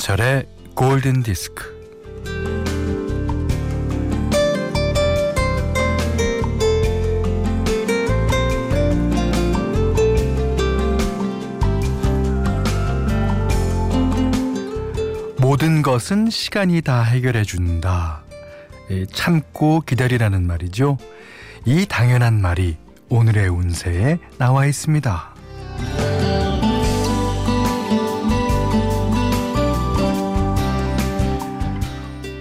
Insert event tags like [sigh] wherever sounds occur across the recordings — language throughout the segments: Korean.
김현철의 골든 디스크. 모든 것은 시간이 다 해결해 준다. 참고 기다리라는 말이죠. 이 당연한 말이 오늘의 운세에 나와 있습니다.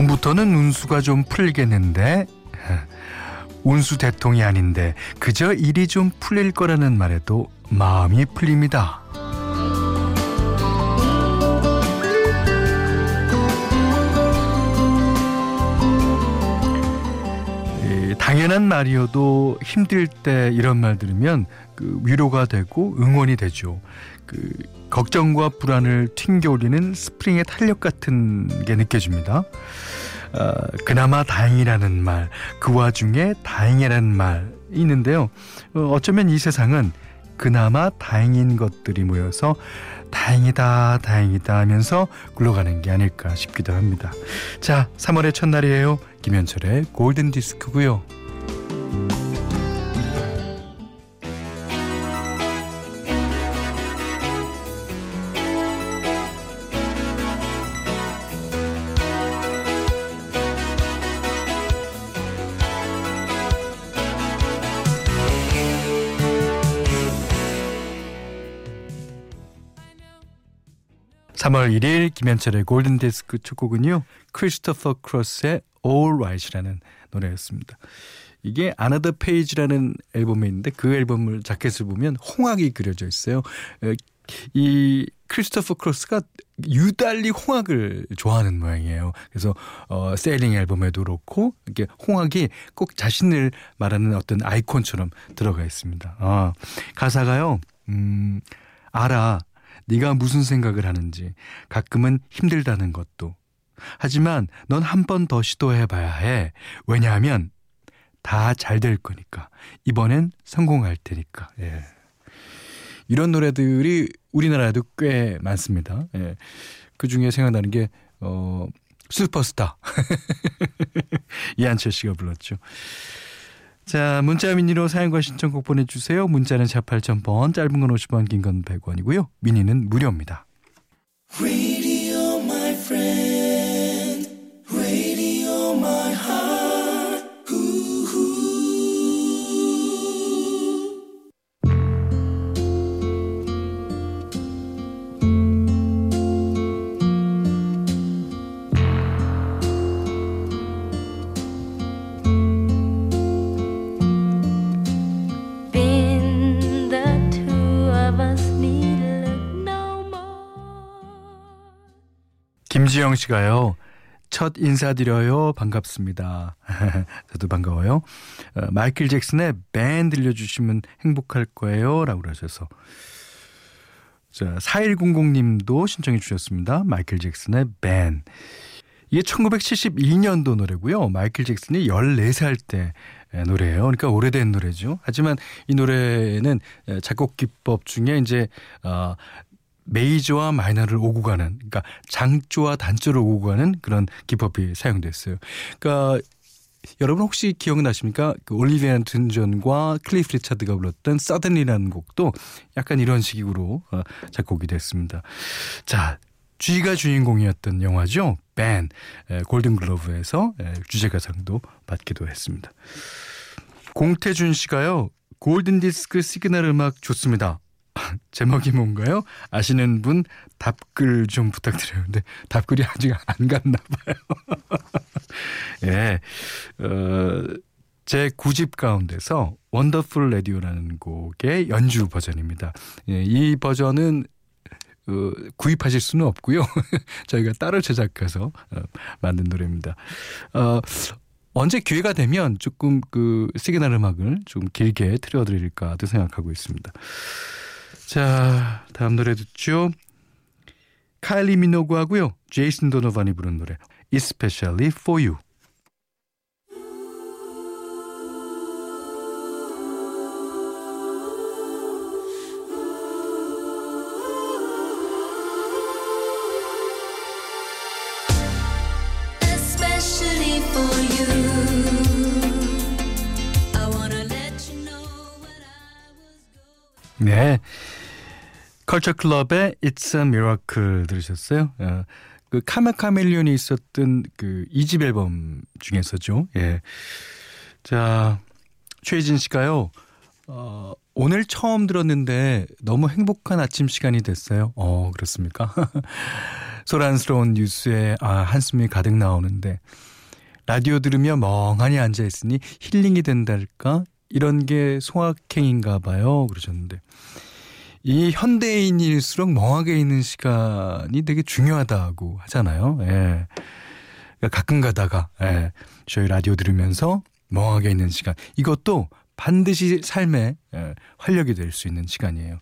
봄부터는 운수가 좀 풀리겠는데 운수 대통이 아닌데 그저 일이 좀 풀릴 거라는 말에도 마음이 풀립니다. 당연한 말이어도 힘들 때 이런 말 들으면 그 위로가 되고 응원이 되죠. 그 걱정과 불안을 튕겨올리는 스프링의 탄력 같은 게 느껴집니다. 어, 그나마 다행이라는 말, 그 와중에 다행이라는 말이 있는데요. 어, 어쩌면 이 세상은 그나마 다행인 것들이 모여서 다행이다, 다행이다 하면서 굴러가는 게 아닐까 싶기도 합니다. 자, 3월의 첫날이에요. 김현철의 골든 디스크고요. 3월 1일 김현철의 골든디스크 첫 곡은요. 크리스토퍼 크로스의 All Right이라는 노래였습니다. 이게 Another Page라는 앨범에 있는데 그 앨범을 자켓을 보면 홍학이 그려져 있어요. 이 크리스토퍼 크로스가 유달리 홍학을 좋아하는 모양이에요. 그래서 어 Sailing 앨범에도 그렇고 이렇게 홍학이 꼭 자신을 말하는 어떤 아이콘처럼 들어가 있습니다. 아, 가사가요. 음, 알아. 네가 무슨 생각을 하는지 가끔은 힘들다는 것도 하지만 넌 한 번 더 시도해 봐야 해. 왜냐하면 다 잘 될 거니까. 이번엔 성공할 테니까. 예. 이런 노래들이 우리나라에도 꽤 많습니다. 예. 그 중에 생각나는 게, 어, 슈퍼스타. [laughs] 이한철 씨가 불렀죠. 자, 문자 미니로 사연과 신청곡 보내주세요. 문자는 4 8,000번, 짧은 건 50원, 긴 건 100원이고요. 미니는 무료입니다. 김지영 씨가요. 첫 인사드려요. 반갑습니다. [laughs] 저도 반가워요. 어, 마이클 잭슨의 밴 들려주시면 행복할 거예요. 라고 그러셔서. 자, 4100님도 신청해 주셨습니다. 마이클 잭슨의 밴. 이게 1972년도 노래고요. 마이클 잭슨이 14살 때 노래예요. 그러니까 오래된 노래죠. 하지만 이 노래는 작곡 기법 중에 이제 어 메이저와 마이너를 오고 가는 그러니까 장조와 단조를 오고 가는 그런 기법이 사용됐어요. 그러니까 여러분 혹시 기억나십니까? 그 올리비아 뉴튼 존과 클리프 리차드가 불렀던 Suddenly라는 곡도 약간 이런 식으로 어, 작곡이 됐습니다. 자, 쥐가 주인공이었던 영화죠. Ben 골든글로브에서 주제가상도 받기도 했습니다. 공태준 씨가요. 골든 디스크 시그널 음악 좋습니다. [laughs] 제목이 뭔가요? 아시는 분 답글 좀 부탁드려요. 근데 답글이 아직 안 갔나 봐요. [laughs] 예. 어, 제 9집 가운데서 Wonderful Radio라는 곡의 연주 버전입니다. 예, 이 버전은 어, 구입하실 수는 없고요. [laughs] 저희가 따로 제작해서 어, 만든 노래입니다. 어, 언제 기회가 되면 조금 그 시그널 음악을 좀 길게 틀어드릴까도 생각하고 있습니다. 자, 다음 노래 듣죠. 카일리 미노그하고요. 제이슨 도노반이 부른 노래 Especially for You. 컬처 클럽의 It's a Miracle 들으셨어요? 어, 그 카메카멜리온이 있었던 그 2집 앨범 중에서죠. 예. 자, 최진 씨가요. 어, 오늘 처음 들었는데 너무 행복한 아침 시간이 됐어요. 어, 그렇습니까? [laughs] 소란스러운 뉴스에 아, 한숨이 가득 나오는데 라디오 들으며 멍하니 앉아 있으니 힐링이 된달까? 이런 게 송악행인가 봐요. 그러셨는데. 이 현대인일수록 멍하게 있는 시간이 되게 중요하다고 하잖아요. 예. 그러니까 가끔 가다가 예. 저희 라디오 들으면서 멍하게 있는 시간. 이것도 반드시 삶의 예, 활력이 될 수 있는 시간이에요.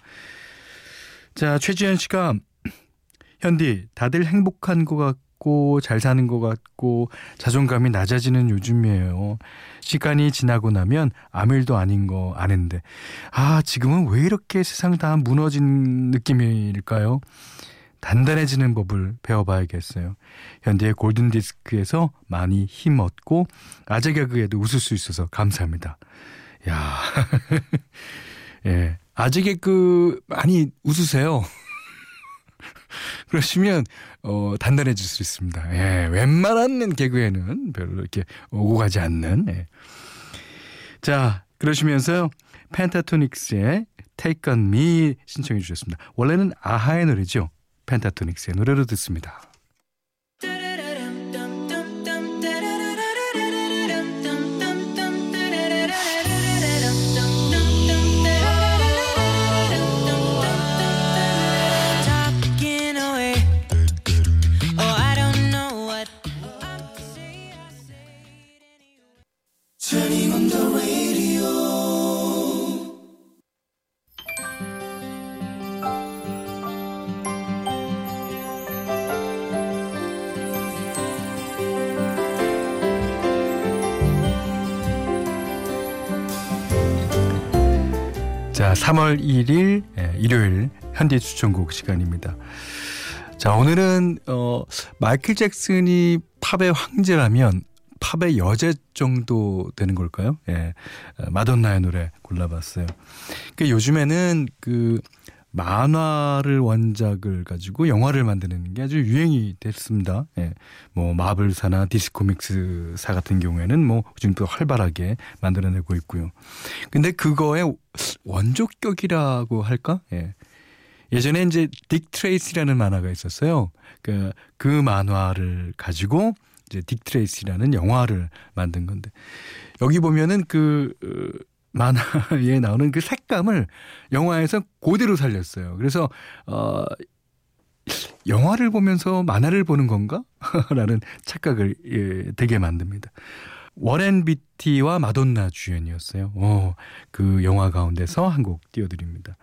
자, 최지현 씨가 [clears throat] 현디 다들 행복한 것 같 고 잘 사는 것 같고 자존감이 낮아지는 요즘이에요. 시간이 지나고 나면 아무 일도 아닌 거 아는데 아 지금은 왜 이렇게 세상 다 무너진 느낌일까요? 단단해지는 법을 배워봐야겠어요. 현대의 골든디스크에서 많이 힘 얻고 아재 개그에도 웃을 수 있어서 감사합니다. 야, [laughs] 예, 아재 개그 많이 웃으세요. 그러시면 어, 단단해질 수 있습니다. 예, 웬만한 개그에는 별로 이렇게 오고 가지 않는. 예. 자, 그러시면서요. 펜타토닉스의 Take On Me 신청해 주셨습니다. 원래는 아하의 노래죠. 펜타토닉스의 노래로 듣습니다. 자, 3월 1일 예, 일요일 현대 추천곡 시간입니다. 자, 오늘은 어 마이클 잭슨이 팝의 황제라면 팝의 여제 정도 되는 걸까요? 예. 어, 마돈나의 노래 골라봤어요. 그 요즘에는 그 만화를 원작을 가지고 영화를 만드는 게 아주 유행이 됐습니다. 예. 뭐 마블사나 디스코믹스사 같은 경우에는 뭐 지금도 활발하게 만들어내고 있고요. 근데 그거의 원조격이라고 할까? 예. 예전에 이제 딕 트레이시라는 만화가 있었어요. 그, 그 만화를 가지고 이제 딕 트레이시라는 영화를 만든 건데 여기 보면은 그 어, 만화에 [laughs] 나오는 그 색감을 영화에서 그대로 살렸어요. 그래서 어 영화를 보면서 만화를 보는 건가? [laughs] 라는 착각을 예, 되게 만듭니다. 워렌 비티와 마돈나 주연이었어요. 어, 그 영화 가운데서 한 곡 띄워드립니다.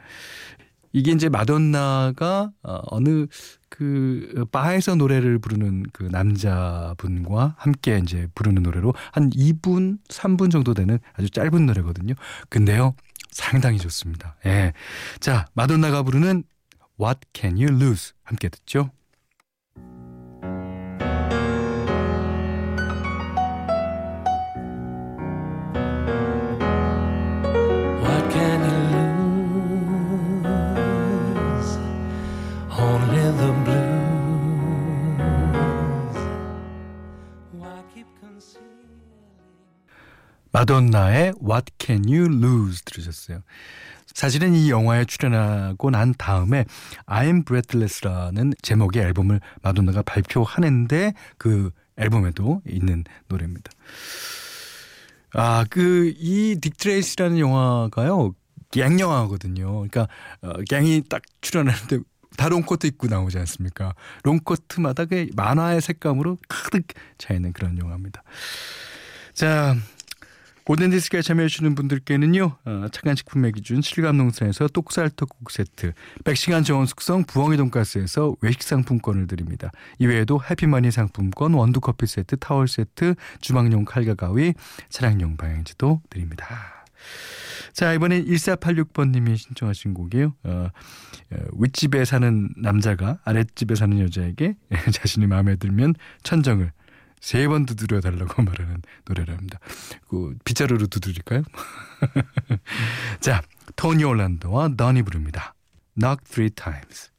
이게 이제 마돈나가 어, 어느 그 바에서 노래를 부르는 그 남자분과 함께 이제 부르는 노래로 한 2분, 3분 정도 되는 아주 짧은 노래거든요. 근데요, 상당히 좋습니다. 예. 자, 마돈나가 부르는 What Can You Lose 함께 듣죠. 마돈나의 What Can You Lose 들으셨어요. 사실은 이 영화에 출연하고 난 다음에 I'm Breathless라는 제목의 앨범을 마돈나가 발표하는데 그 앨범에도 있는 노래입니다. 아, 그, 이 딕트레이스라는 영화가요, 갱 영화거든요. 그러니까, 어, 갱이 딱 출연하는데 다 롱코트 입고 나오지 않습니까? 롱코트마다 그 만화의 색감으로 가득 차 있는 그런 영화입니다. 자, 골든디스크에 참여해주시는 분들께는요, 어, 착한 식품의 기준 실감농산에서 똑살떡국 세트, 100시간 정원 숙성 부엉이 돈가스에서 외식 상품권을 드립니다. 이외에도 해피머니 상품권, 원두커피 세트, 타월 세트, 주방용 칼과 가위, 차량용 방향지도 드립니다. 자, 이번엔 1486번님이 신청하신 곡이에요. 어, 어, 윗집에 사는 남자가 아랫집에 사는 여자에게 [laughs] 자신이 마음에 들면 천정을 세 번 두드려 달라고 [laughs] 말하는 노래랍니다. 그 빗자루로 두드릴까요? [laughs] 자, 토니 올란도와 너니 부릅니다. Knock three times.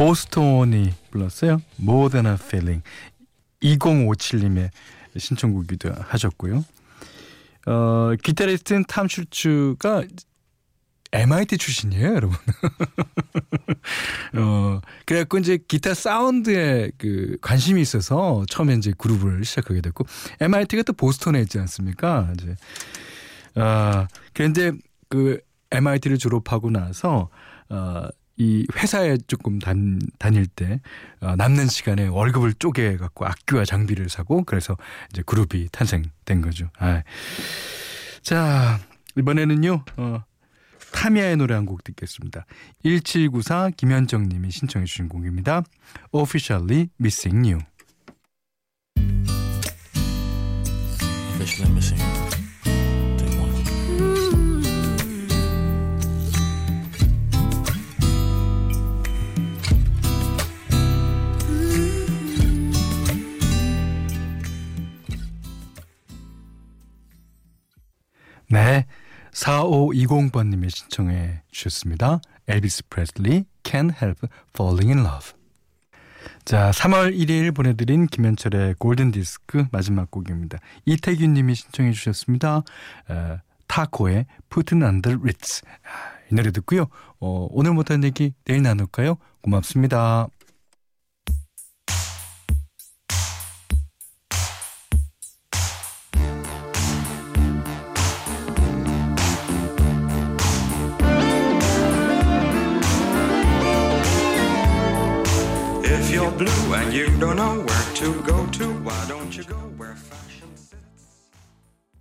보스톤이 불렀어요. More Than a Feeling. 2057님의 신청곡이기도 하셨고요. 어, 기타리스트는 탐 슐츠가 MIT 출신이에요, 여러분. [laughs] 어, 그래갖고 이제 기타 사운드에 그 관심이 있어서 처음에 이제 그룹을 시작하게 됐고, MIT가 또 보스턴에 있지 않습니까? 이제, 아, 그런데 그 MIT를 졸업하고 나서, 어, 이 회사에 조금 단, 다닐 때 어, 남는 시간에 월급을 쪼개 갖고 악기와 장비를 사고 그래서 이제 그룹이 탄생된 거죠. 아. 자 이번에는요 어, 타미야의 노래 한 곡 듣겠습니다. 1794 김현정 님이 신청해 주신 곡입니다. Officially Missing You. Officially missing. Take 네. 4520번님이 신청해 주셨습니다. 엘비스 프레슬리 Can't Help Falling in Love. 자, 3월 1일 보내드린 김현철의 골든 디스크 마지막 곡입니다. 이태균님이 신청해 주셨습니다. 어, 타코의 Putting Under Ritz. 아, 이 노래 듣고요. 어, 오늘 못한 얘기 내일 나눌까요? 고맙습니다. Where to go to? Why don't you go where?